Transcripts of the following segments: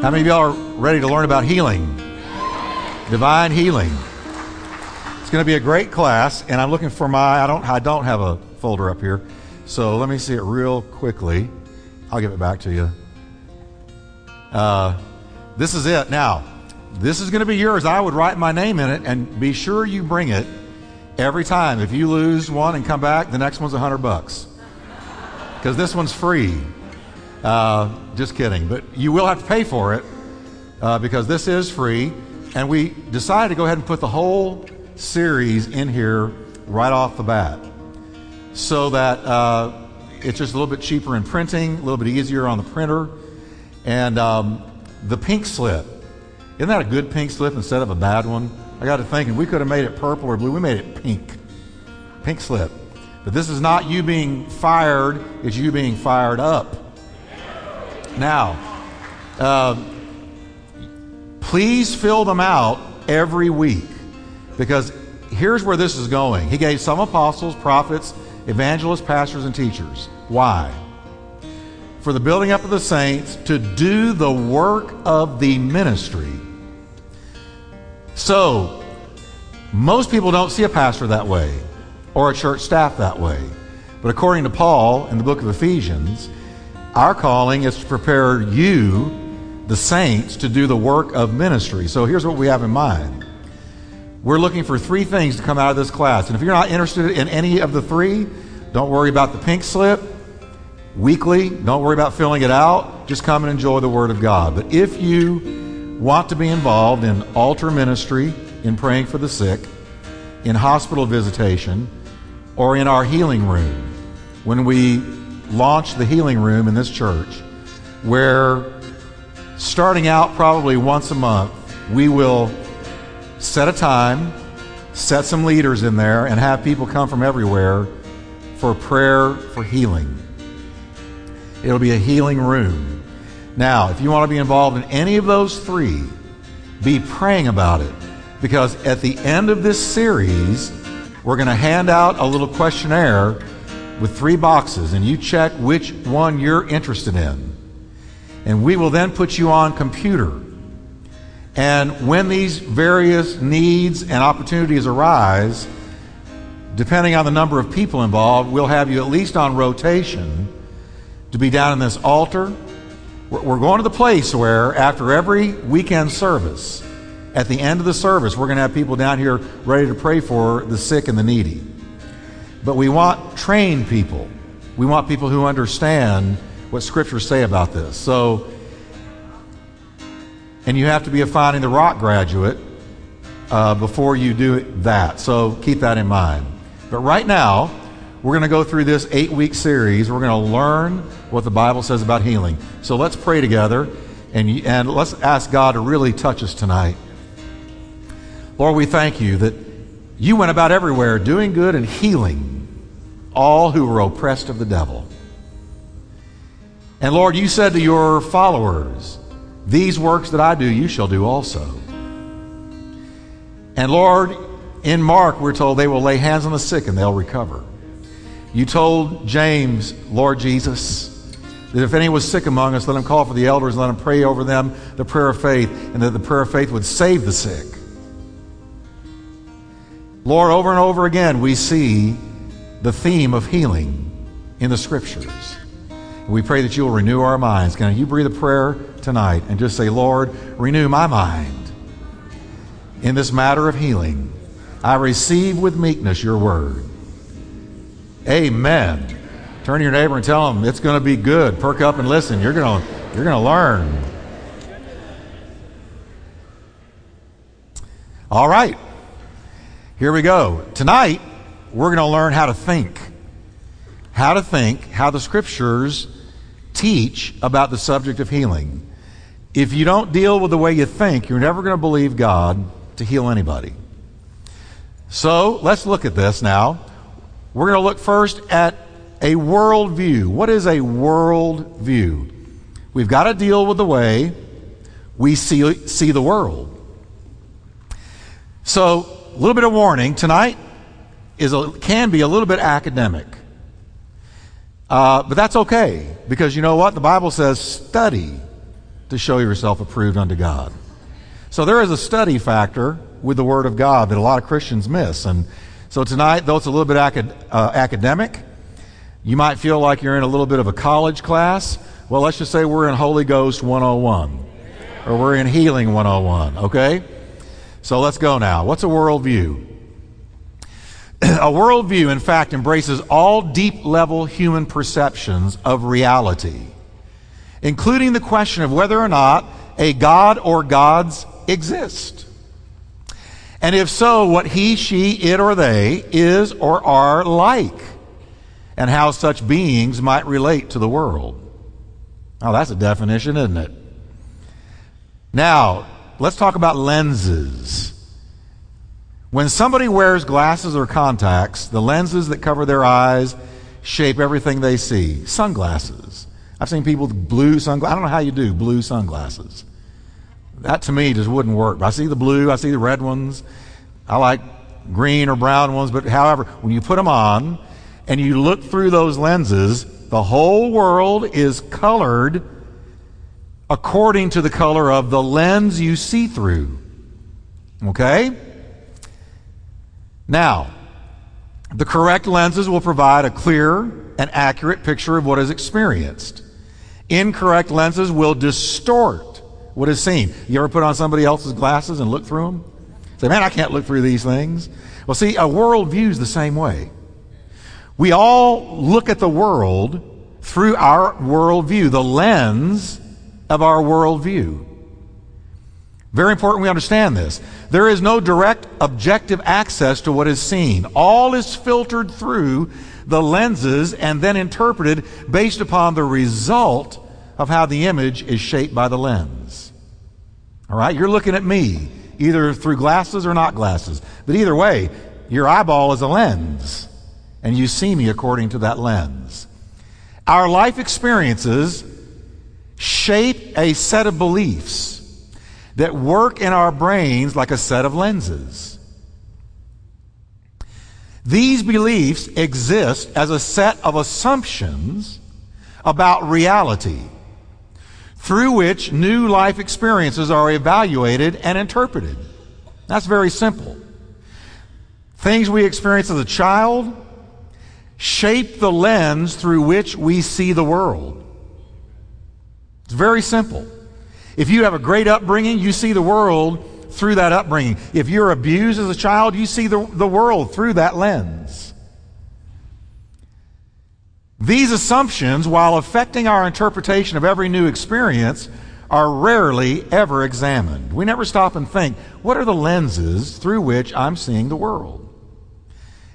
How many of y'all are ready to learn about healing? Divine healing. It's going to be a great class, and I'm looking for my. I don't. I don't have a folder up here, so let me see it real quickly. I'll give it back to you. Uh, this is it. Now, this is going to be yours. I would write my name in it, and be sure you bring it every time. If you lose one and come back, the next one's a hundred bucks because this one's free. Uh, just kidding. But you will have to pay for it uh, because this is free. And we decided to go ahead and put the whole series in here right off the bat so that uh, it's just a little bit cheaper in printing, a little bit easier on the printer. And um, the pink slip. Isn't that a good pink slip instead of a bad one? I got to thinking we could have made it purple or blue. We made it pink. Pink slip. But this is not you being fired, it's you being fired up. Now, uh, please fill them out every week because here's where this is going. He gave some apostles, prophets, evangelists, pastors, and teachers. Why? For the building up of the saints to do the work of the ministry. So, most people don't see a pastor that way or a church staff that way. But according to Paul in the book of Ephesians, our calling is to prepare you, the saints, to do the work of ministry. So here's what we have in mind. We're looking for three things to come out of this class. And if you're not interested in any of the three, don't worry about the pink slip weekly. Don't worry about filling it out. Just come and enjoy the Word of God. But if you want to be involved in altar ministry, in praying for the sick, in hospital visitation, or in our healing room, when we launch the healing room in this church, where starting out probably once a month, we will set a time, set some leaders in there, and have people come from everywhere for prayer for healing. It'll be a healing room. Now, if you want to be involved in any of those three, be praying about it. Because at the end of this series, we're going to hand out a little questionnaire with three boxes, and you check which one you're interested in. And we will then put you on computer. And when these various needs and opportunities arise, depending on the number of people involved, we'll have you at least on rotation to be down in this altar. We're going to the place where, after every weekend service, at the end of the service, we're going to have people down here ready to pray for the sick and the needy. But we want trained people. We want people who understand what scriptures say about this. So, and you have to be a Finding the Rock graduate uh, before you do that. So keep that in mind. But right now, we're going to go through this eight week series. We're going to learn what the Bible says about healing. So let's pray together and, and let's ask God to really touch us tonight. Lord, we thank you that you went about everywhere doing good and healing all who were oppressed of the devil. And Lord, you said to your followers, These works that I do, you shall do also. And Lord, in Mark, we're told they will lay hands on the sick and they'll recover. You told James, Lord Jesus, that if any was sick among us, let him call for the elders and let him pray over them the prayer of faith, and that the prayer of faith would save the sick. Lord, over and over again, we see the theme of healing in the scriptures. We pray that you will renew our minds. Can you breathe a prayer tonight and just say, Lord, renew my mind in this matter of healing? I receive with meekness your word. Amen. Turn to your neighbor and tell them it's going to be good. Perk up and listen. You're going to, you're going to learn. All right. Here we go. Tonight, we're going to learn how to think. How to think, how the scriptures teach about the subject of healing. If you don't deal with the way you think, you're never going to believe God to heal anybody. So let's look at this now. We're going to look first at a world view. What is a world view? We've got to deal with the way we see, see the world. So, little bit of warning tonight is a, can be a little bit academic. Uh, but that's okay because you know what? The Bible says study to show yourself approved unto God. So there is a study factor with the Word of God that a lot of Christians miss. And so tonight, though it's a little bit acad- uh, academic, you might feel like you're in a little bit of a college class. Well, let's just say we're in Holy Ghost 101 or we're in Healing 101, okay? So let's go now. What's a worldview? a worldview, in fact, embraces all deep level human perceptions of reality, including the question of whether or not a God or gods exist. And if so, what he, she, it, or they is or are like, and how such beings might relate to the world. Oh, that's a definition, isn't it? Now, let's talk about lenses. When somebody wears glasses or contacts, the lenses that cover their eyes shape everything they see. Sunglasses. I've seen people with blue sunglasses. I don't know how you do blue sunglasses. That to me just wouldn't work. I see the blue, I see the red ones. I like green or brown ones, but however, when you put them on and you look through those lenses, the whole world is colored according to the color of the lens you see through. Okay? Now, the correct lenses will provide a clear and accurate picture of what is experienced. Incorrect lenses will distort what is seen. You ever put on somebody else's glasses and look through them? Say, man, I can't look through these things. Well, see, a world is the same way. We all look at the world through our worldview, the lens of our worldview. Very important we understand this. There is no direct objective access to what is seen. All is filtered through the lenses and then interpreted based upon the result of how the image is shaped by the lens. All right? You're looking at me, either through glasses or not glasses. But either way, your eyeball is a lens, and you see me according to that lens. Our life experiences shape a set of beliefs that work in our brains like a set of lenses. These beliefs exist as a set of assumptions about reality through which new life experiences are evaluated and interpreted. That's very simple. Things we experience as a child shape the lens through which we see the world. It's very simple. If you have a great upbringing, you see the world through that upbringing. If you're abused as a child, you see the, the world through that lens. These assumptions, while affecting our interpretation of every new experience, are rarely ever examined. We never stop and think, what are the lenses through which I'm seeing the world?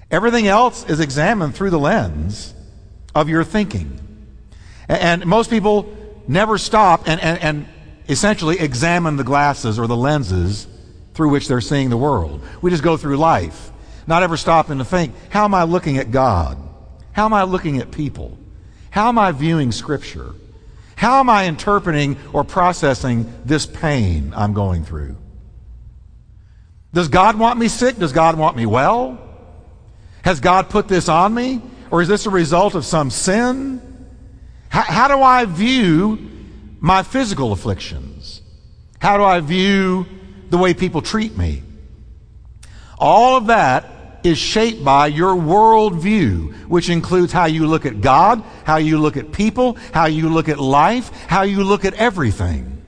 Everything else is examined through the lens of your thinking. And most people never stop and, and, and essentially examine the glasses or the lenses through which they're seeing the world. We just go through life, not ever stopping to think, how am I looking at God? How am I looking at people? How am I viewing Scripture? How am I interpreting or processing this pain I'm going through? Does God want me sick? Does God want me well? Has God put this on me? Or is this a result of some sin? How, how do I view my physical afflictions? How do I view the way people treat me? All of that is shaped by your worldview, which includes how you look at God, how you look at people, how you look at life, how you look at everything.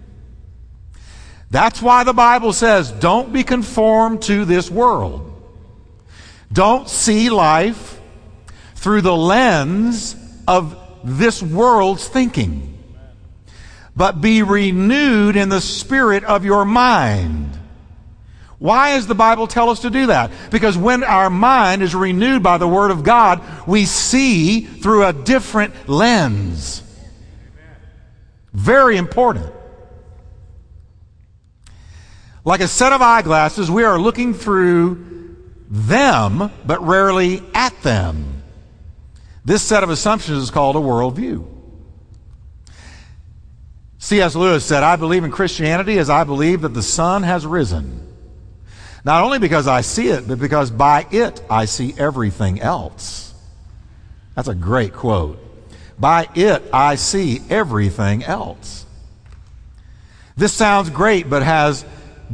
That's why the Bible says, don't be conformed to this world. Don't see life through the lens of this world's thinking but be renewed in the spirit of your mind. Why does the Bible tell us to do that? Because when our mind is renewed by the Word of God, we see through a different lens. Very important. Like a set of eyeglasses, we are looking through them, but rarely at them. This set of assumptions is called a worldview. C.S. Lewis said, I believe in Christianity as I believe that the sun has risen. Not only because I see it, but because by it I see everything else. That's a great quote. By it I see everything else. This sounds great, but has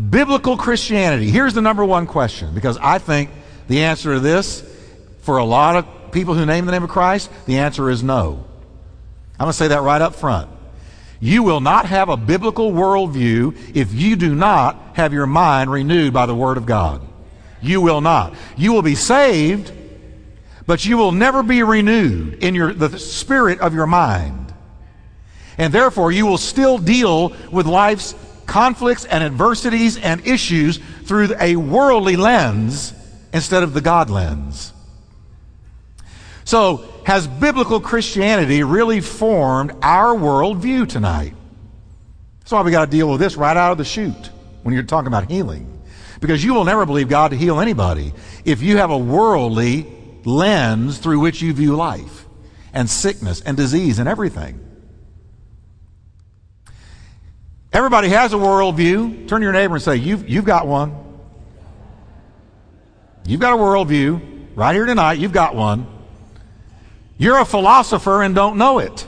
biblical Christianity. Here's the number one question, because I think the answer to this, for a lot of people who name the name of Christ, the answer is no. I'm going to say that right up front. You will not have a biblical worldview if you do not have your mind renewed by the Word of God. You will not. You will be saved, but you will never be renewed in your, the spirit of your mind. And therefore, you will still deal with life's conflicts and adversities and issues through a worldly lens instead of the God lens. So, has biblical Christianity really formed our worldview tonight? That's why we got to deal with this right out of the chute when you're talking about healing. Because you will never believe God to heal anybody if you have a worldly lens through which you view life and sickness and disease and everything. Everybody has a worldview. Turn to your neighbor and say, You've, you've got one. You've got a worldview. Right here tonight, you've got one. You're a philosopher and don't know it.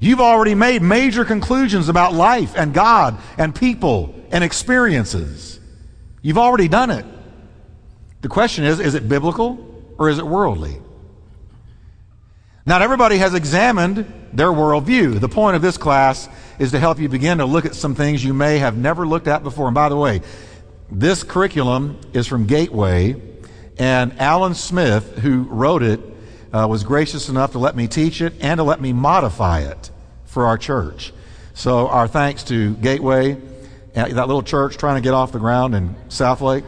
You've already made major conclusions about life and God and people and experiences. You've already done it. The question is is it biblical or is it worldly? Not everybody has examined their worldview. The point of this class is to help you begin to look at some things you may have never looked at before. And by the way, this curriculum is from Gateway, and Alan Smith, who wrote it, uh, was gracious enough to let me teach it and to let me modify it for our church. So, our thanks to Gateway, uh, that little church trying to get off the ground in Southlake,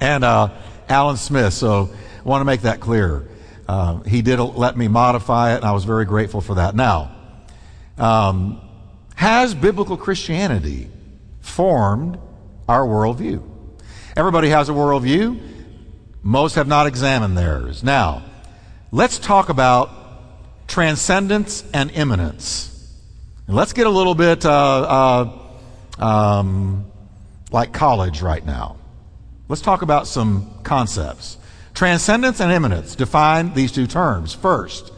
and uh, Alan Smith. So, I want to make that clear. Uh, he did let me modify it, and I was very grateful for that. Now, um, has biblical Christianity formed our worldview? Everybody has a worldview. Most have not examined theirs. Now, let's talk about transcendence and immanence. And let's get a little bit uh, uh, um, like college right now. Let's talk about some concepts. Transcendence and immanence define these two terms. First,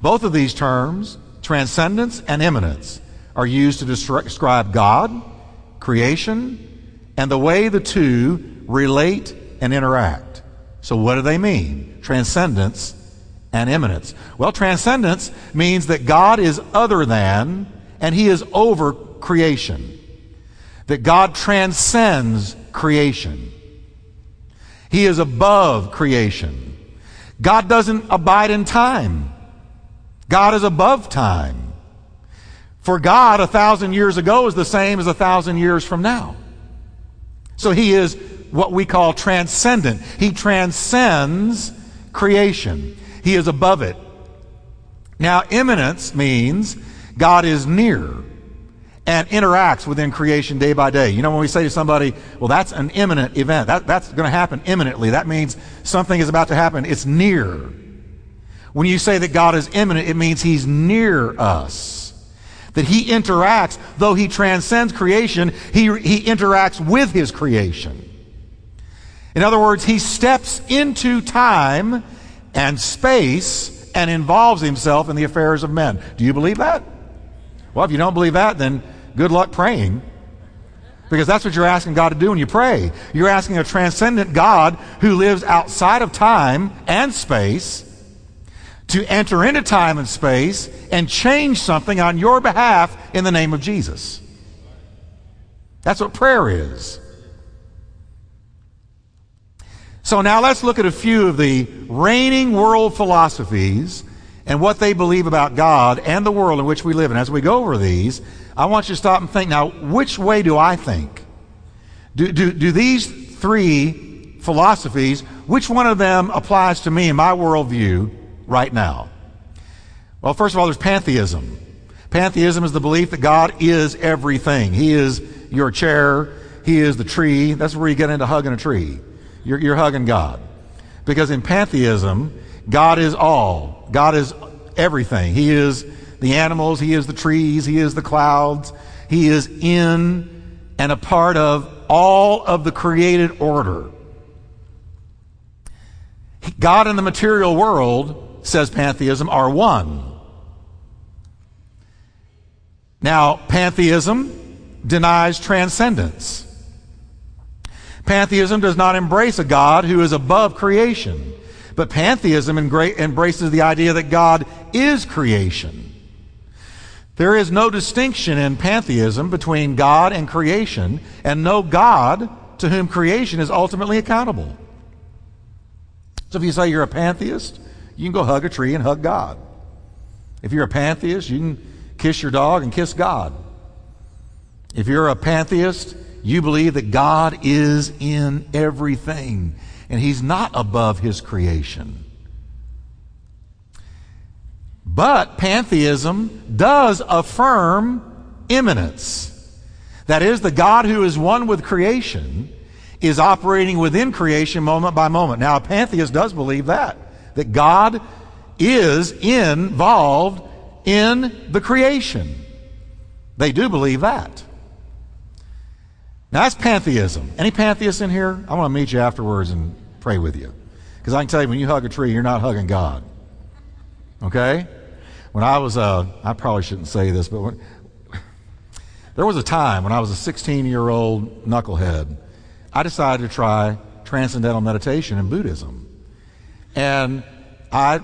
both of these terms, transcendence and immanence, are used to describe God, creation, and the way the two relate and interact. So, what do they mean? Transcendence and immanence. Well, transcendence means that God is other than and He is over creation. That God transcends creation. He is above creation. God doesn't abide in time. God is above time. For God, a thousand years ago is the same as a thousand years from now. So he is what we call transcendent. He transcends creation. He is above it. Now, immanence means God is near and interacts within creation day by day. You know, when we say to somebody, well, that's an imminent event, that, that's going to happen imminently. That means something is about to happen. It's near. When you say that God is immanent, it means He's near us. That He interacts, though He transcends creation, He, he interacts with His creation. In other words, He steps into time and space and involves himself in the affairs of men. Do you believe that? Well, if you don't believe that, then good luck praying. Because that's what you're asking God to do when you pray. You're asking a transcendent God who lives outside of time and space to enter into time and space and change something on your behalf in the name of Jesus. That's what prayer is. So now let's look at a few of the reigning world philosophies and what they believe about God and the world in which we live. And as we go over these, I want you to stop and think now, which way do I think? Do, do, do these three philosophies, which one of them applies to me in my worldview right now? Well, first of all, there's pantheism. Pantheism is the belief that God is everything. He is your chair, He is the tree. That's where you get into hugging a tree. You're, you're hugging God. Because in pantheism, God is all. God is everything. He is the animals, He is the trees, He is the clouds. He is in and a part of all of the created order. God and the material world, says pantheism, are one. Now, pantheism denies transcendence. Pantheism does not embrace a God who is above creation, but pantheism embraces the idea that God is creation. There is no distinction in pantheism between God and creation, and no God to whom creation is ultimately accountable. So if you say you're a pantheist, you can go hug a tree and hug God. If you're a pantheist, you can kiss your dog and kiss God. If you're a pantheist, you believe that God is in everything and he's not above his creation. But pantheism does affirm immanence. That is, the God who is one with creation is operating within creation moment by moment. Now, a pantheist does believe that, that God is involved in the creation. They do believe that. Now, that's pantheism. Any pantheists in here? I want to meet you afterwards and pray with you. Because I can tell you, when you hug a tree, you're not hugging God. Okay? When I was, uh, I probably shouldn't say this, but when, there was a time when I was a 16 year old knucklehead, I decided to try transcendental meditation in Buddhism. And I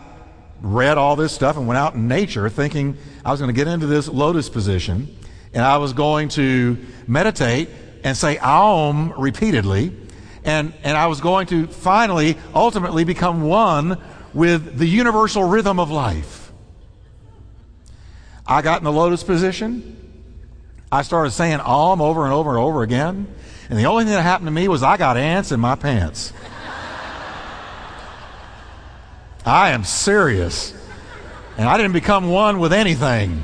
read all this stuff and went out in nature thinking I was going to get into this lotus position and I was going to meditate and say Aum repeatedly. And, and I was going to finally, ultimately become one with the universal rhythm of life. I got in the lotus position. I started saying Aum over and over and over again. And the only thing that happened to me was I got ants in my pants. I am serious. And I didn't become one with anything.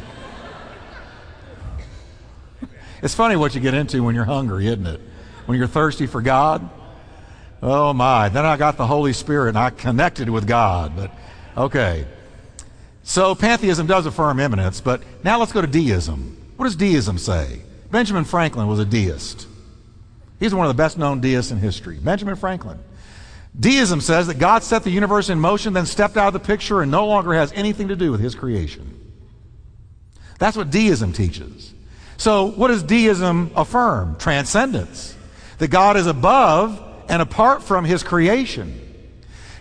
It's funny what you get into when you're hungry, isn't it? When you're thirsty for God. Oh my. Then I got the Holy Spirit and I connected with God. But okay. So pantheism does affirm immanence, but now let's go to deism. What does deism say? Benjamin Franklin was a deist. He's one of the best known deists in history. Benjamin Franklin. Deism says that God set the universe in motion, then stepped out of the picture and no longer has anything to do with his creation. That's what deism teaches. So, what does deism affirm? Transcendence. That God is above and apart from his creation.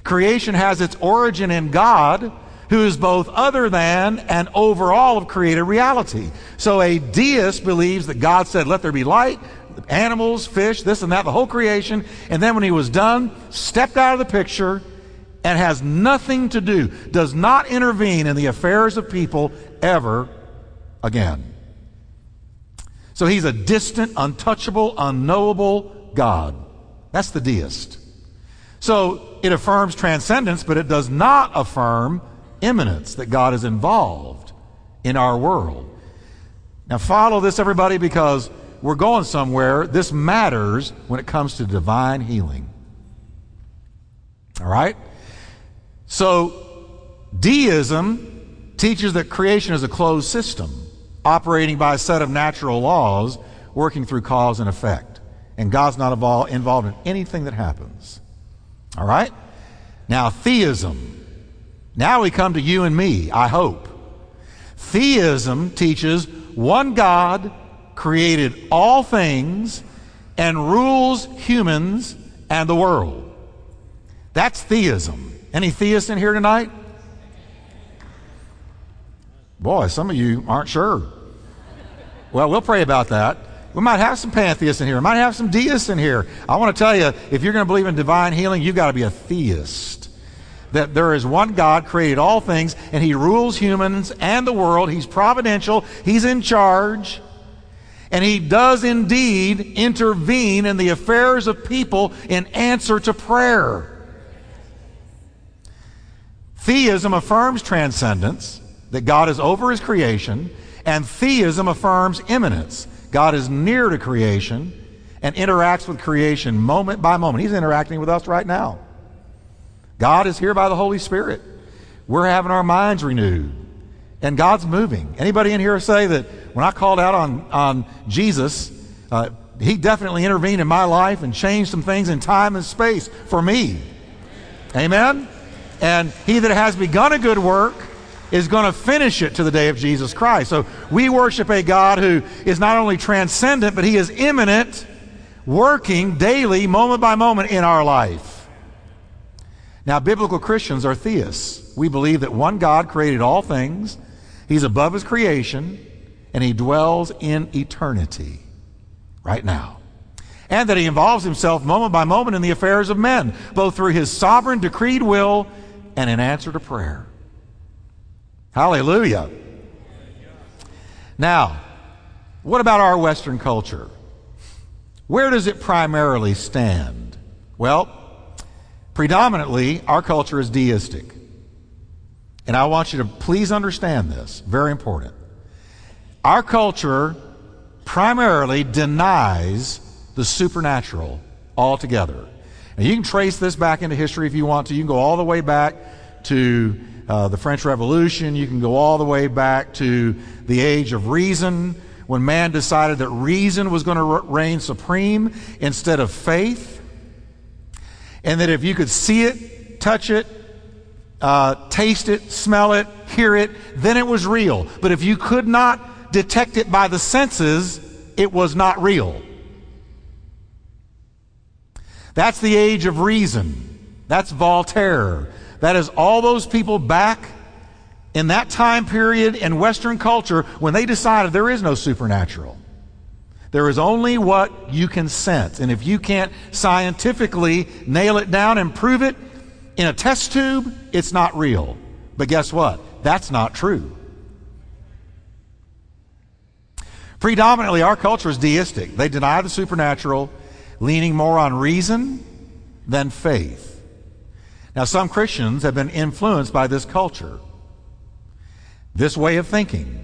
Creation has its origin in God, who is both other than and over all of created reality. So, a deist believes that God said, Let there be light, animals, fish, this and that, the whole creation, and then when he was done, stepped out of the picture and has nothing to do, does not intervene in the affairs of people ever again. So he's a distant, untouchable, unknowable God. That's the deist. So it affirms transcendence, but it does not affirm immanence, that God is involved in our world. Now follow this, everybody, because we're going somewhere. This matters when it comes to divine healing. All right? So, deism teaches that creation is a closed system operating by a set of natural laws working through cause and effect. And God's not involved in anything that happens. All right? Now, theism. Now we come to you and me, I hope. Theism teaches one God created all things and rules humans and the world. That's theism. Any theists in here tonight? Boy, some of you aren't sure. Well, we'll pray about that. We might have some pantheists in here. We might have some deists in here. I want to tell you, if you're going to believe in divine healing, you've got to be a theist. That there is one God, created all things, and He rules humans and the world. He's providential. He's in charge. And He does indeed intervene in the affairs of people in answer to prayer. Theism affirms transcendence that God is over his creation, and theism affirms immanence. God is near to creation and interacts with creation moment by moment. He's interacting with us right now. God is here by the Holy Spirit. We're having our minds renewed. And God's moving. Anybody in here say that when I called out on, on Jesus, uh, he definitely intervened in my life and changed some things in time and space for me. Amen? And he that has begun a good work is going to finish it to the day of Jesus Christ. So we worship a God who is not only transcendent, but he is immanent, working daily, moment by moment in our life. Now, biblical Christians are theists. We believe that one God created all things, he's above his creation, and he dwells in eternity right now and that he involves himself moment by moment in the affairs of men, both through his sovereign decreed will and in answer to prayer. Hallelujah. Now, what about our Western culture? Where does it primarily stand? Well, predominantly, our culture is deistic. And I want you to please understand this, very important. Our culture primarily denies the supernatural altogether. And you can trace this back into history if you want to. You can go all the way back to uh, the French Revolution. You can go all the way back to the age of reason, when man decided that reason was going to reign supreme instead of faith. And that if you could see it, touch it, uh, taste it, smell it, hear it, then it was real. But if you could not detect it by the senses, it was not real. That's the age of reason. That's Voltaire. That is all those people back in that time period in Western culture when they decided there is no supernatural. There is only what you can sense. And if you can't scientifically nail it down and prove it in a test tube, it's not real. But guess what? That's not true. Predominantly, our culture is deistic. They deny the supernatural leaning more on reason than faith. Now, some Christians have been influenced by this culture, this way of thinking.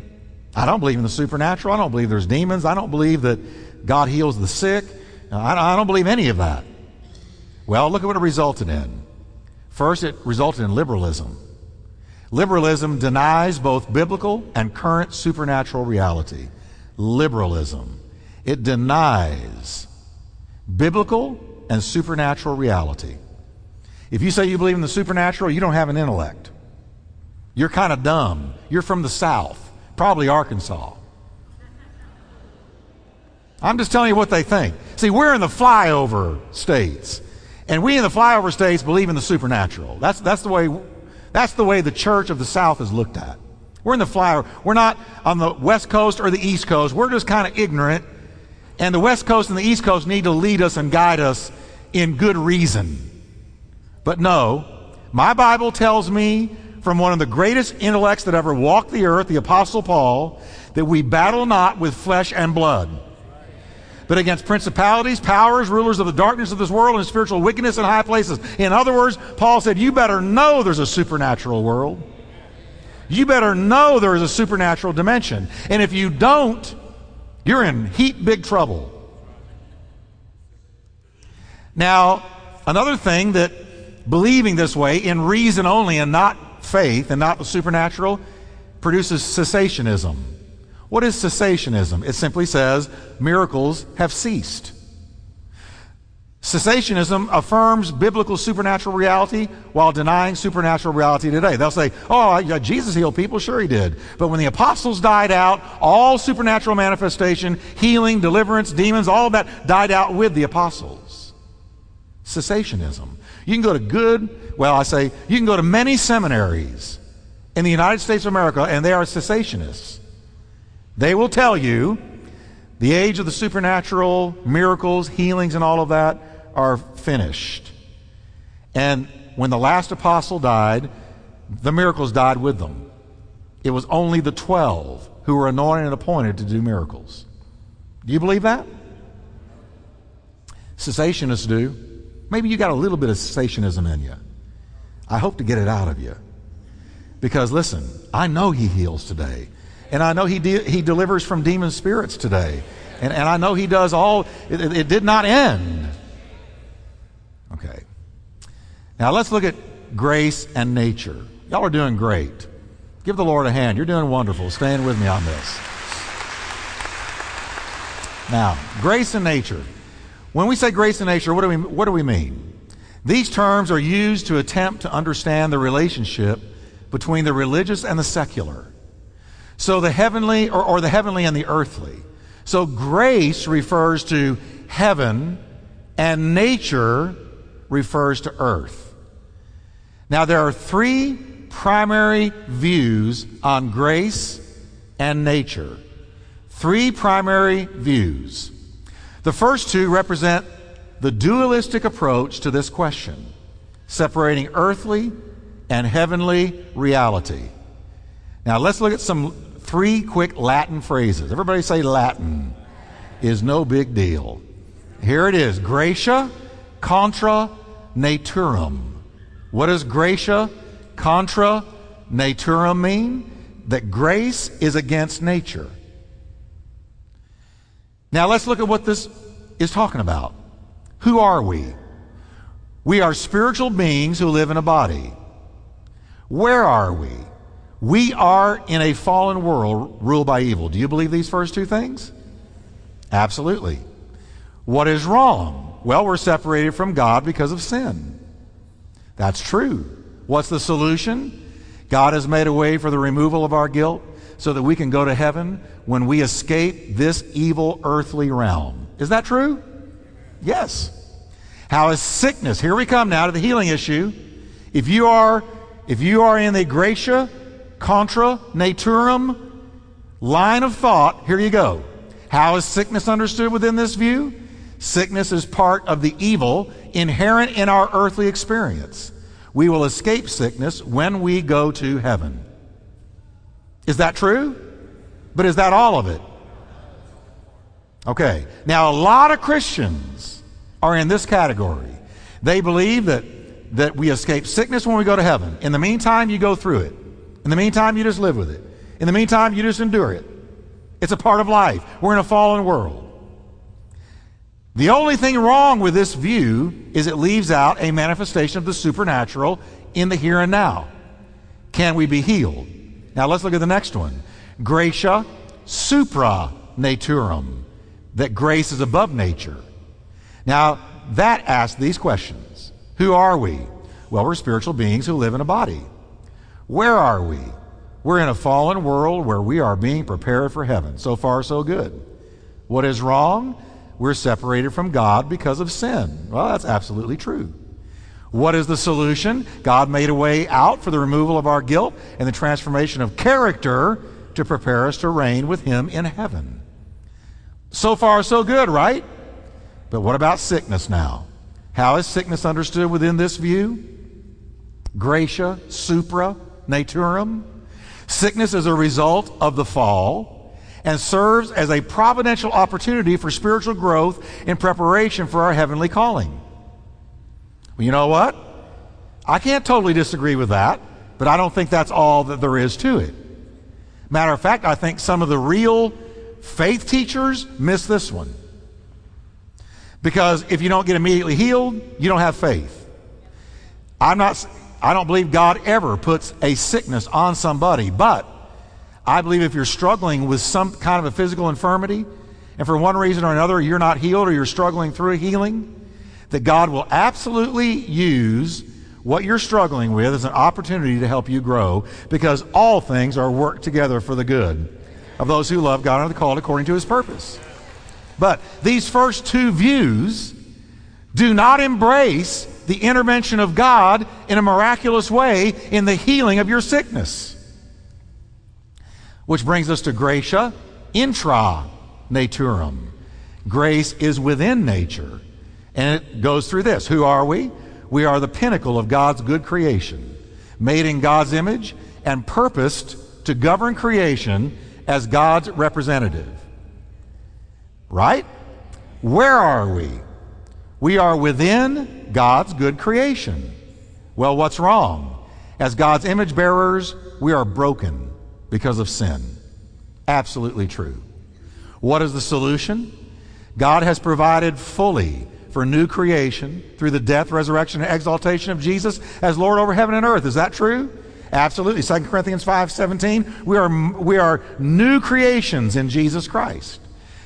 I don't believe in the supernatural. I don't believe there's demons. I don't believe that God heals the sick. I don't believe any of that. Well, look at what it resulted in. First, it resulted in liberalism. Liberalism denies both biblical and current supernatural reality. Liberalism. It denies biblical and supernatural reality. If you say you believe in the supernatural, you don't have an intellect. You're kind of dumb. You're from the South, probably Arkansas. I'm just telling you what they think. See, we're in the flyover states. And we in the flyover states believe in the supernatural. That's, that's, the way, that's the way the church of the South is looked at. We're in the flyover. We're not on the West Coast or the East Coast. We're just kind of ignorant and the West Coast and the East Coast need to lead us and guide us in good reason. But no, my Bible tells me from one of the greatest intellects that ever walked the earth, the Apostle Paul, that we battle not with flesh and blood, but against principalities, powers, rulers of the darkness of this world, and spiritual wickedness in high places. In other words, Paul said, You better know there's a supernatural world. You better know there is a supernatural dimension. And if you don't, you're in heat big trouble. Now, another thing that believing this way in reason only and not faith and not the supernatural produces cessationism. What is cessationism? It simply says miracles have ceased. Cessationism affirms biblical supernatural reality while denying supernatural reality today. They'll say, oh, Jesus healed people. Sure, he did. But when the apostles died out, all supernatural manifestation, healing, deliverance, demons, all of that died out with the apostles. Cessationism. You can go to good, well, I say, you can go to many seminaries in the United States of America, and they are cessationists. They will tell you the age of the supernatural, miracles, healings, and all of that are finished. And when the last apostle died, the miracles died with them. It was only the 12 who were anointed and appointed to do miracles. Do you believe that? Cessationists do. Maybe you got a little bit of cessationism in you. I hope to get it out of you. Because listen, I know he heals today. And I know he, de- he delivers from demon spirits today. And, and I know he does all, it, it did not end. Okay. Now let's look at grace and nature. Y'all are doing great. Give the Lord a hand. You're doing wonderful. Stand with me on this. Now, grace and nature. When we say grace and nature, what do we, what do we mean? These terms are used to attempt to understand the relationship between the religious and the secular. So the heavenly, or, or the heavenly and the earthly. So grace refers to heaven, and nature refers to earth. Now, there are three primary views on grace and nature. Three primary views. The first two represent the dualistic approach to this question, separating earthly and heavenly reality. Now, let's look at some three quick Latin phrases. Everybody say Latin is no big deal. Here it is gratia contra naturam. What does gratia contra naturam mean? That grace is against nature. Now let's look at what this is talking about. Who are we? We are spiritual beings who live in a body. Where are we? We are in a fallen world ruled by evil. Do you believe these first two things? Absolutely. What is wrong? Well, we're separated from God because of sin. That's true. What's the solution? God has made a way for the removal of our guilt so that we can go to heaven when we escape this evil earthly realm. Is that true? Yes. How is sickness? Here we come now to the healing issue. If you are if you are in the gratia contra naturam line of thought, here you go. How is sickness understood within this view? Sickness is part of the evil inherent in our earthly experience. We will escape sickness when we go to heaven. Is that true? But is that all of it? Okay. Now, a lot of Christians are in this category. They believe that, that we escape sickness when we go to heaven. In the meantime, you go through it. In the meantime, you just live with it. In the meantime, you just endure it. It's a part of life. We're in a fallen world. The only thing wrong with this view is it leaves out a manifestation of the supernatural in the here and now. Can we be healed? Now let's look at the next one. Gratia supra naturam. That grace is above nature. Now, that asks these questions Who are we? Well, we're spiritual beings who live in a body. Where are we? We're in a fallen world where we are being prepared for heaven. So far, so good. What is wrong? We're separated from God because of sin. Well, that's absolutely true. What is the solution? God made a way out for the removal of our guilt and the transformation of character to prepare us to reign with Him in heaven. So far, so good, right? But what about sickness now? How is sickness understood within this view? Gratia, supra, naturam. Sickness is a result of the fall and serves as a providential opportunity for spiritual growth in preparation for our heavenly calling. Well, you know what? I can't totally disagree with that, but I don't think that's all that there is to it. Matter of fact, I think some of the real faith teachers miss this one. Because if you don't get immediately healed, you don't have faith. I'm not I don't believe God ever puts a sickness on somebody, but I believe if you're struggling with some kind of a physical infirmity, and for one reason or another you're not healed or you're struggling through a healing, that God will absolutely use what you're struggling with as an opportunity to help you grow because all things are worked together for the good of those who love God and are called according to his purpose. But these first two views do not embrace the intervention of God in a miraculous way in the healing of your sickness. Which brings us to gratia intra naturam. Grace is within nature. And it goes through this Who are we? We are the pinnacle of God's good creation, made in God's image and purposed to govern creation as God's representative. Right? Where are we? We are within God's good creation. Well, what's wrong? As God's image bearers, we are broken because of sin. Absolutely true. What is the solution? God has provided fully for new creation through the death, resurrection, and exaltation of Jesus as Lord over heaven and earth. Is that true? Absolutely. 2 Corinthians 5 17. We are, we are new creations in Jesus Christ.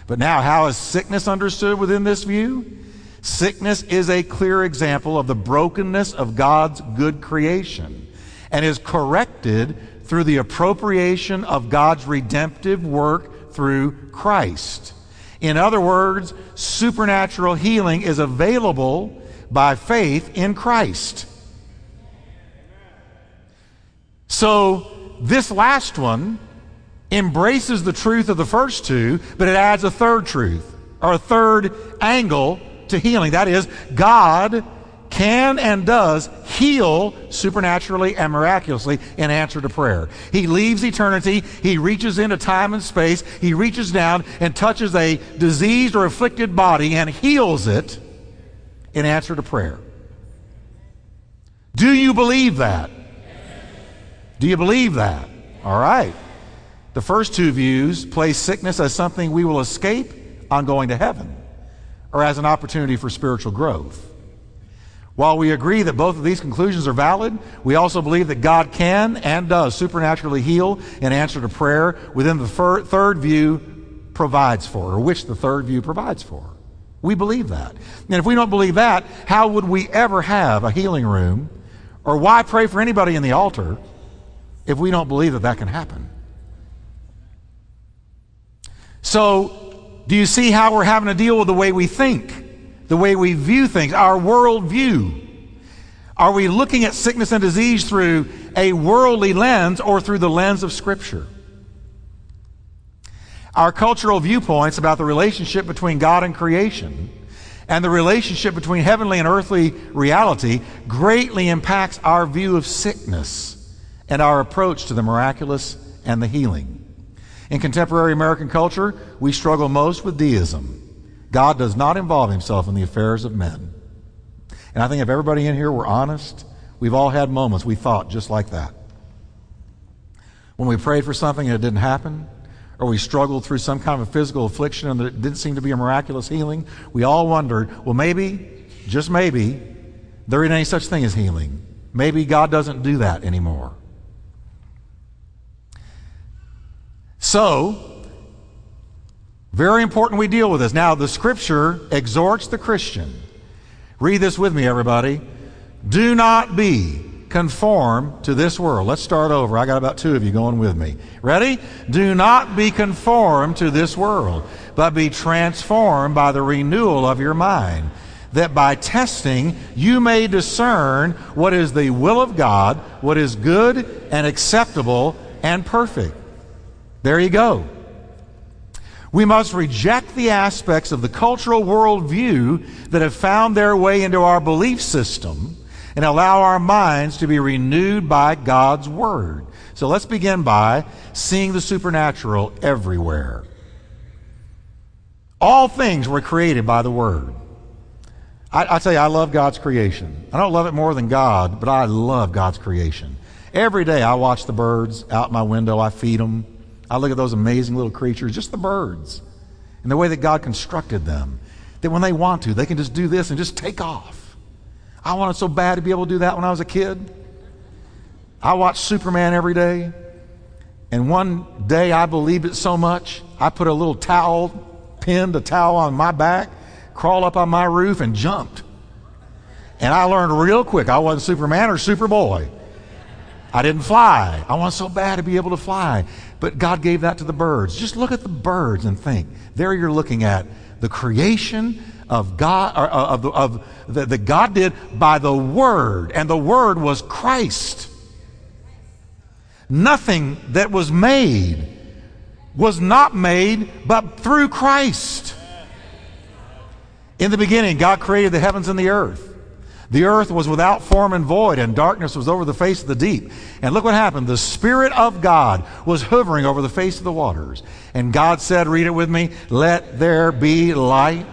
But now, how is sickness understood within this view? Sickness is a clear example of the brokenness of God's good creation and is corrected through the appropriation of God's redemptive work through Christ. In other words, supernatural healing is available by faith in Christ. So, this last one embraces the truth of the first two, but it adds a third truth or a third angle to healing. That is, God can and does heal supernaturally and miraculously in answer to prayer. He leaves eternity, he reaches into time and space, he reaches down and touches a diseased or afflicted body and heals it in answer to prayer. Do you believe that? Do you believe that? All right. The first two views place sickness as something we will escape on going to heaven or as an opportunity for spiritual growth. While we agree that both of these conclusions are valid, we also believe that God can and does supernaturally heal in answer to prayer within the third view provides for, or which the third view provides for. We believe that. And if we don't believe that, how would we ever have a healing room? Or why pray for anybody in the altar if we don't believe that that can happen? So, do you see how we're having to deal with the way we think? The way we view things, our worldview. Are we looking at sickness and disease through a worldly lens or through the lens of Scripture? Our cultural viewpoints about the relationship between God and creation and the relationship between heavenly and earthly reality greatly impacts our view of sickness and our approach to the miraculous and the healing. In contemporary American culture, we struggle most with deism. God does not involve himself in the affairs of men. And I think if everybody in here were honest, we've all had moments we thought just like that. When we prayed for something and it didn't happen, or we struggled through some kind of physical affliction and it didn't seem to be a miraculous healing, we all wondered, well, maybe, just maybe, there ain't any such thing as healing. Maybe God doesn't do that anymore. So, very important we deal with this. Now, the scripture exhorts the Christian. Read this with me, everybody. Do not be conformed to this world. Let's start over. I got about two of you going with me. Ready? Do not be conformed to this world, but be transformed by the renewal of your mind, that by testing you may discern what is the will of God, what is good and acceptable and perfect. There you go. We must reject the aspects of the cultural worldview that have found their way into our belief system and allow our minds to be renewed by God's Word. So let's begin by seeing the supernatural everywhere. All things were created by the Word. I, I, tell you, I love God's creation. I don't love it more than God, but I love God's creation. Every day I watch the birds out my window, I feed them. I look at those amazing little creatures, just the birds, and the way that God constructed them. That when they want to, they can just do this and just take off. I wanted so bad to be able to do that when I was a kid. I watched Superman every day. And one day I believed it so much, I put a little towel, pinned a towel on my back, crawled up on my roof, and jumped. And I learned real quick I wasn't Superman or Superboy. I didn't fly. I wanted so bad to be able to fly. But God gave that to the birds. Just look at the birds and think. There you're looking at the creation of God, or uh, of, of that God did by the Word, and the Word was Christ. Nothing that was made was not made but through Christ. In the beginning, God created the heavens and the earth. The earth was without form and void, and darkness was over the face of the deep. And look what happened. The Spirit of God was hovering over the face of the waters. And God said, read it with me, let there be light.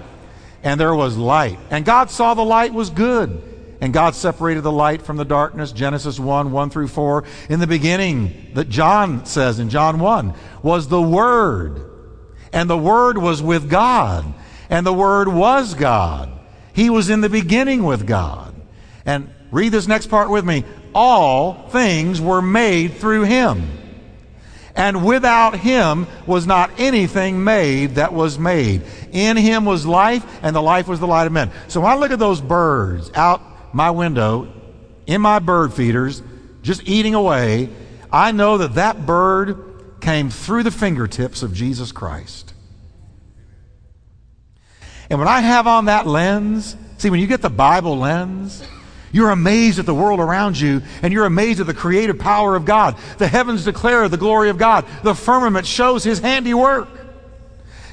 And there was light. And God saw the light was good. And God separated the light from the darkness. Genesis 1, 1 through 4. In the beginning, that John says in John 1, was the Word. And the Word was with God. And the Word was God. He was in the beginning with God. And read this next part with me. All things were made through him. And without him was not anything made that was made. In him was life, and the life was the light of men. So when I look at those birds out my window, in my bird feeders, just eating away, I know that that bird came through the fingertips of Jesus Christ. And when I have on that lens, see, when you get the Bible lens, you're amazed at the world around you, and you're amazed at the creative power of God. The heavens declare the glory of God, the firmament shows his handiwork.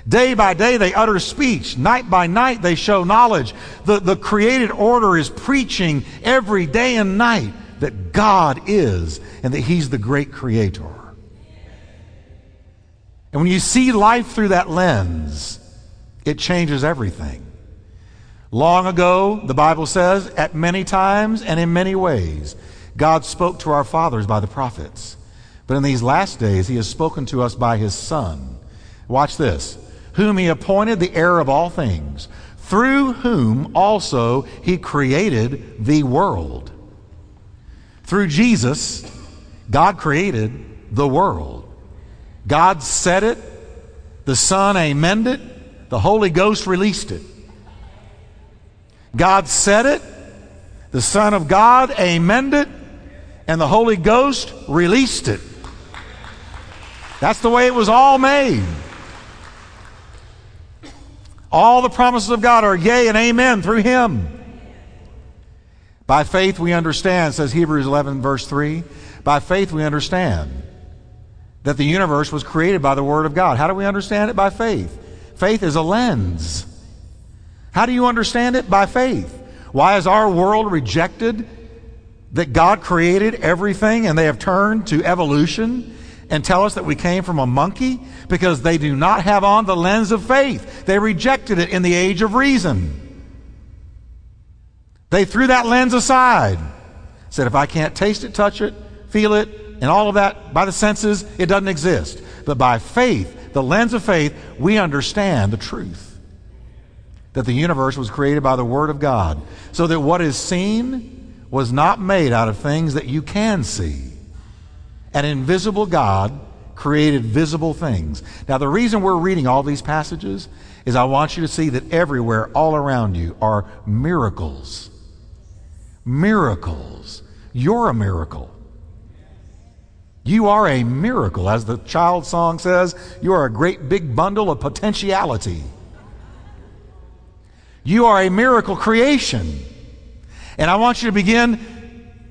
Day by day they utter speech. Night by night they show knowledge. The, the created order is preaching every day and night that God is and that He's the great creator. And when you see life through that lens, it changes everything. Long ago, the Bible says, at many times and in many ways, God spoke to our fathers by the prophets. But in these last days, He has spoken to us by His Son. Watch this whom he appointed the heir of all things, through whom also he created the world. Through Jesus, God created the world. God said it, the Son amended it, the Holy Ghost released it. God said it, the Son of God amended it, and the Holy Ghost released it. That's the way it was all made. All the promises of God are yea and amen through him. By faith we understand, says Hebrews 11, verse 3. By faith we understand that the universe was created by the Word of God. How do we understand it? By faith. Faith is a lens. How do you understand it? By faith. Why has our world rejected that God created everything and they have turned to evolution and tell us that we came from a monkey because they do not have on the lens of faith. They rejected it in the age of reason. They threw that lens aside. Said, if I can't taste it, touch it, feel it, and all of that by the senses, it doesn't exist. But by faith, the lens of faith, we understand the truth that the universe was created by the Word of God, so that what is seen was not made out of things that you can see. An invisible God created visible things. Now, the reason we're reading all these passages is I want you to see that everywhere, all around you, are miracles. Miracles. You're a miracle. You are a miracle. As the child song says, you are a great big bundle of potentiality. You are a miracle creation. And I want you to begin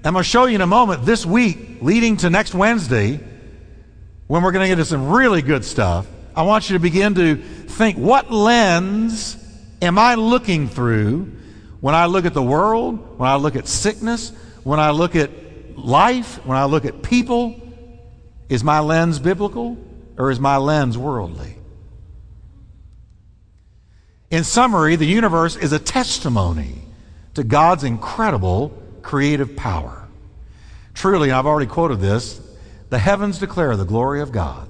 I'm going to show you in a moment this week, leading to next Wednesday, when we're going to get into some really good stuff. I want you to begin to think what lens am I looking through when I look at the world, when I look at sickness, when I look at life, when I look at people? Is my lens biblical or is my lens worldly? In summary, the universe is a testimony to God's incredible creative power. Truly, I've already quoted this the heavens declare the glory of God,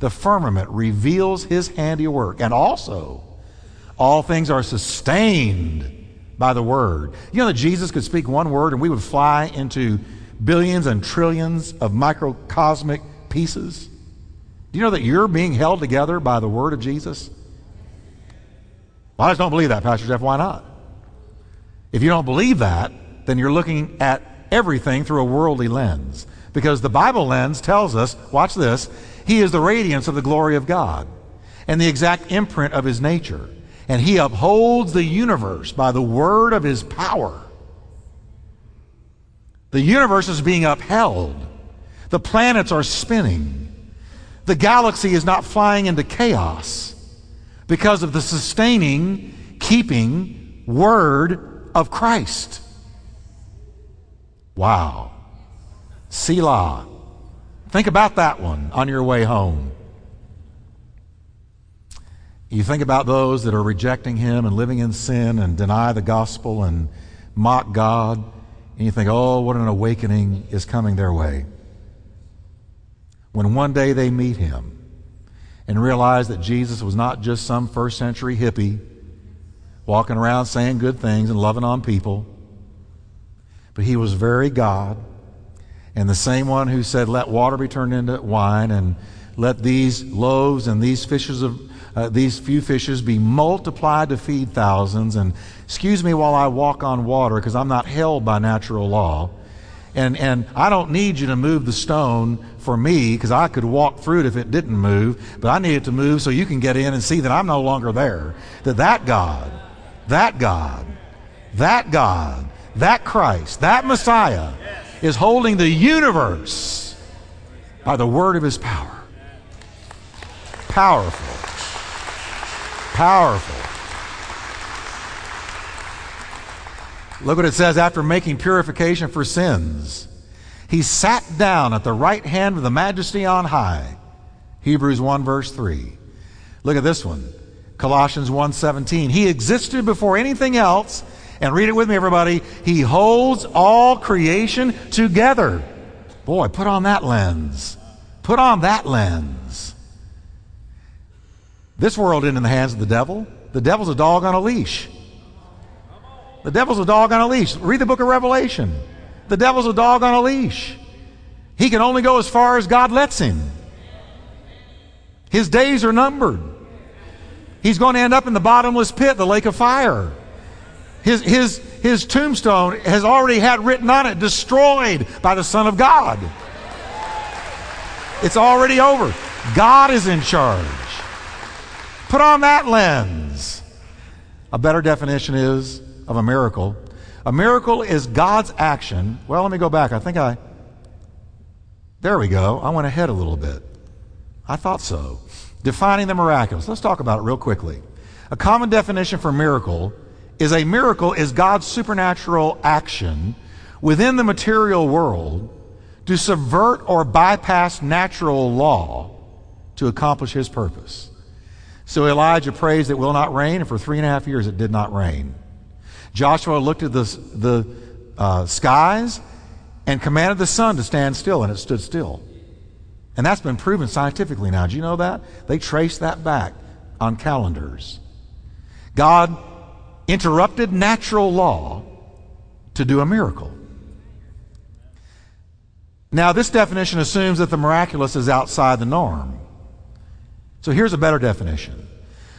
the firmament reveals his handiwork, and also all things are sustained by the word. You know that Jesus could speak one word and we would fly into billions and trillions of microcosmic pieces? Do you know that you're being held together by the word of Jesus? Well, I just don't believe that, Pastor Jeff. Why not? If you don't believe that, then you're looking at everything through a worldly lens. Because the Bible lens tells us, watch this, He is the radiance of the glory of God and the exact imprint of His nature. And He upholds the universe by the word of His power. The universe is being upheld. The planets are spinning. The galaxy is not flying into chaos because of the sustaining, keeping word of Christ. Wow. Selah. Think about that one on your way home. You think about those that are rejecting Him and living in sin and deny the gospel and mock God, and you think, oh, what an awakening is coming their way. When one day they meet Him and realize that Jesus was not just some first century hippie walking around saying good things and loving on people but he was very God. And the same one who said, Let water be turned into wine, and let these loaves and these fishes of uh, these few fishes be multiplied to feed thousands. And excuse me while I walk on water, because I'm not held by natural law. And, and I don't need you to move the stone for me because I could walk through it if it didn't move, but I need it to move so you can get in and see that I'm no longer there. That that God, that God, that God, that Christ, that Messiah is holding the universe by the word of his power. Powerful. Powerful. Look what it says after making purification for sins. He sat down at the right hand of the majesty on high. Hebrews 1 verse 3. Look at this one. Colossians 1:17. He existed before anything else, and read it with me everybody. He holds all creation together. Boy, put on that lens. Put on that lens. This world isn't in the hands of the devil. The devil's a dog on a leash. The devil's a dog on a leash. Read the book of Revelation. The devil's a dog on a leash. He can only go as far as God lets him. His days are numbered. He's going to end up in the bottomless pit, the lake of fire. His, his, his tombstone has already had written on it, destroyed by the Son of God. It's already over. God is in charge. Put on that lens. A better definition is of a miracle. A miracle is God's action. Well, let me go back. I think I. There we go. I went ahead a little bit. I thought so. Defining the miraculous. Let's talk about it real quickly. A common definition for miracle is a miracle is God's supernatural action within the material world to subvert or bypass natural law to accomplish his purpose. So Elijah prays that it will not rain, and for three and a half years it did not rain. Joshua looked at the, the uh, skies and commanded the sun to stand still, and it stood still. And that's been proven scientifically now. Do you know that? They trace that back on calendars. God interrupted natural law to do a miracle. Now, this definition assumes that the miraculous is outside the norm. So here's a better definition.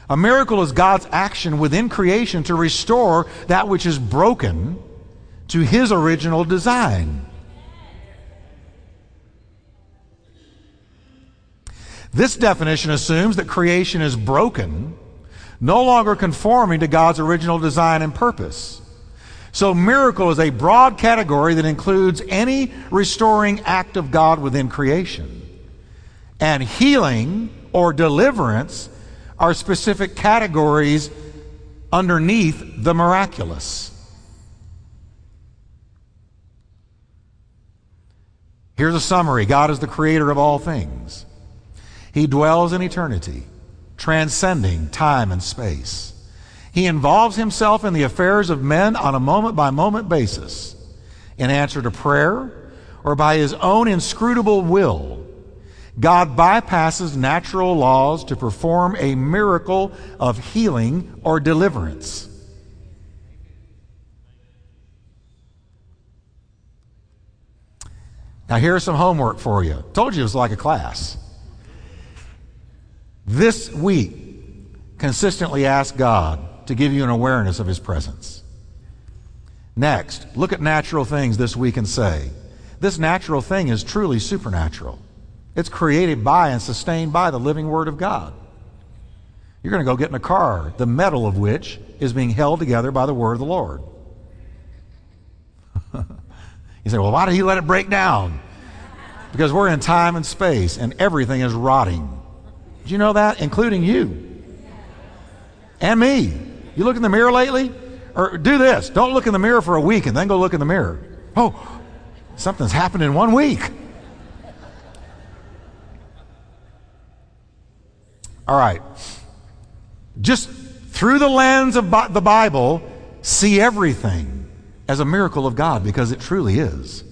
A miracle is God's action within creation to restore that which is broken to his original design. This definition assumes that creation is broken, no longer conforming to God's original design and purpose. So, miracle is a broad category that includes any restoring act of God within creation. And healing or deliverance are specific categories underneath the miraculous. Here's a summary God is the creator of all things, He dwells in eternity, transcending time and space. He involves himself in the affairs of men on a moment by moment basis in answer to prayer or by his own inscrutable will God bypasses natural laws to perform a miracle of healing or deliverance. Now, here's some homework for you. Told you it was like a class. This week, consistently ask God to give you an awareness of His presence. Next, look at natural things this week and say, This natural thing is truly supernatural. It's created by and sustained by the living Word of God. You're going to go get in a car, the metal of which is being held together by the Word of the Lord. you say, well, why did He let it break down? Because we're in time and space and everything is rotting. Did you know that? Including you and me. You look in the mirror lately? Or do this. Don't look in the mirror for a week and then go look in the mirror. Oh, something's happened in one week. All right. Just through the lens of the Bible, see everything as a miracle of God because it truly is.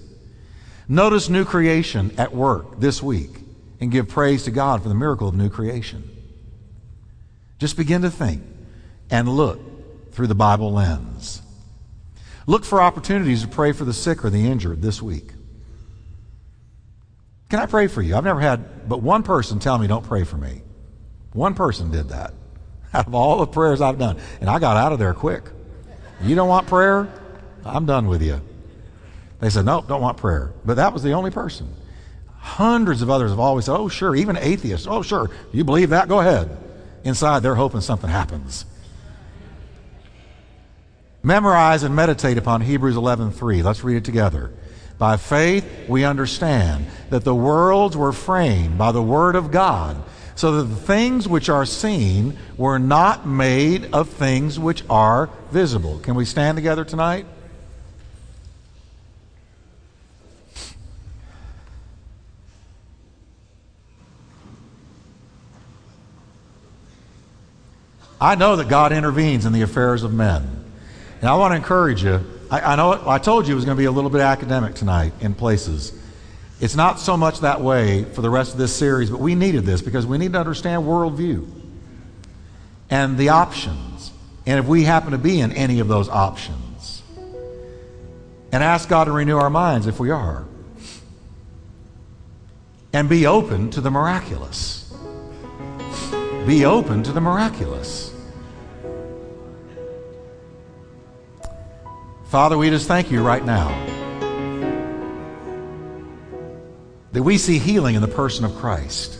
Notice new creation at work this week and give praise to God for the miracle of new creation. Just begin to think and look through the Bible lens. Look for opportunities to pray for the sick or the injured this week. Can I pray for you? I've never had but one person tell me, don't pray for me. One person did that out of all the prayers I've done. And I got out of there quick. You don't want prayer? I'm done with you. They said, nope, don't want prayer. But that was the only person. Hundreds of others have always said, oh, sure, even atheists, oh, sure, you believe that? Go ahead. Inside, they're hoping something happens. Memorize and meditate upon Hebrews 11:3. Let's read it together. By faith we understand that the worlds were framed by the word of God, so that the things which are seen were not made of things which are visible. Can we stand together tonight? I know that God intervenes in the affairs of men. And I want to encourage you. I, I know I told you it was going to be a little bit academic tonight in places. It's not so much that way for the rest of this series, but we needed this because we need to understand worldview and the options. And if we happen to be in any of those options, and ask God to renew our minds if we are, and be open to the miraculous. Be open to the miraculous. Father, we just thank you right now that we see healing in the person of Christ.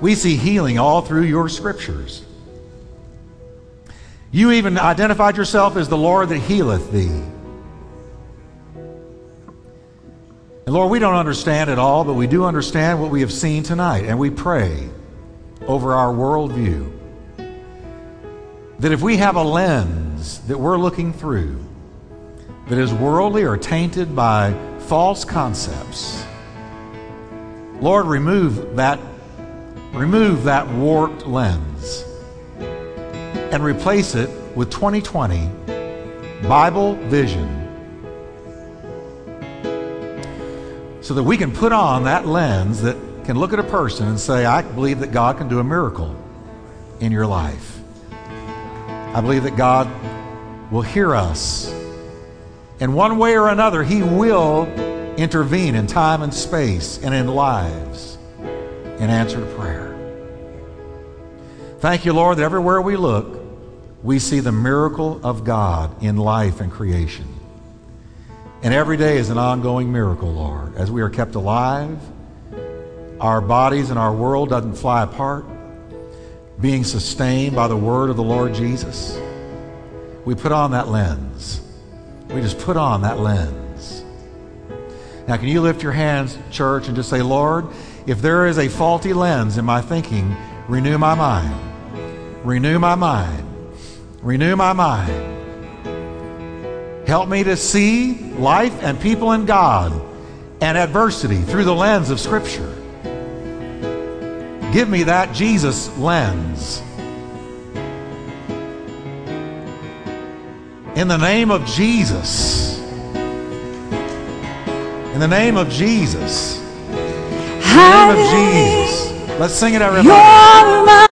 We see healing all through your scriptures. You even identified yourself as the Lord that healeth thee. And Lord, we don't understand it all, but we do understand what we have seen tonight, and we pray over our worldview that if we have a lens that we're looking through that is worldly or tainted by false concepts, Lord, remove that, remove that warped lens and replace it with 2020 Bible vision so that we can put on that lens that can look at a person and say, I believe that God can do a miracle in your life. I believe that God will hear us. In one way or another, He will intervene in time and space and in lives in answer to prayer. Thank you, Lord, that everywhere we look, we see the miracle of God in life and creation. And every day is an ongoing miracle, Lord, as we are kept alive. Our bodies and our world doesn't fly apart being sustained by the word of the Lord Jesus, we put on that lens. We just put on that lens. Now, can you lift your hands, church, and just say, Lord, if there is a faulty lens in my thinking, renew my mind. Renew my mind. Renew my mind. Help me to see life and people and God and adversity through the lens of Scripture. Give me that Jesus lens. In the name of Jesus. In the name of Jesus. In the name of Jesus. Let's sing it, everybody.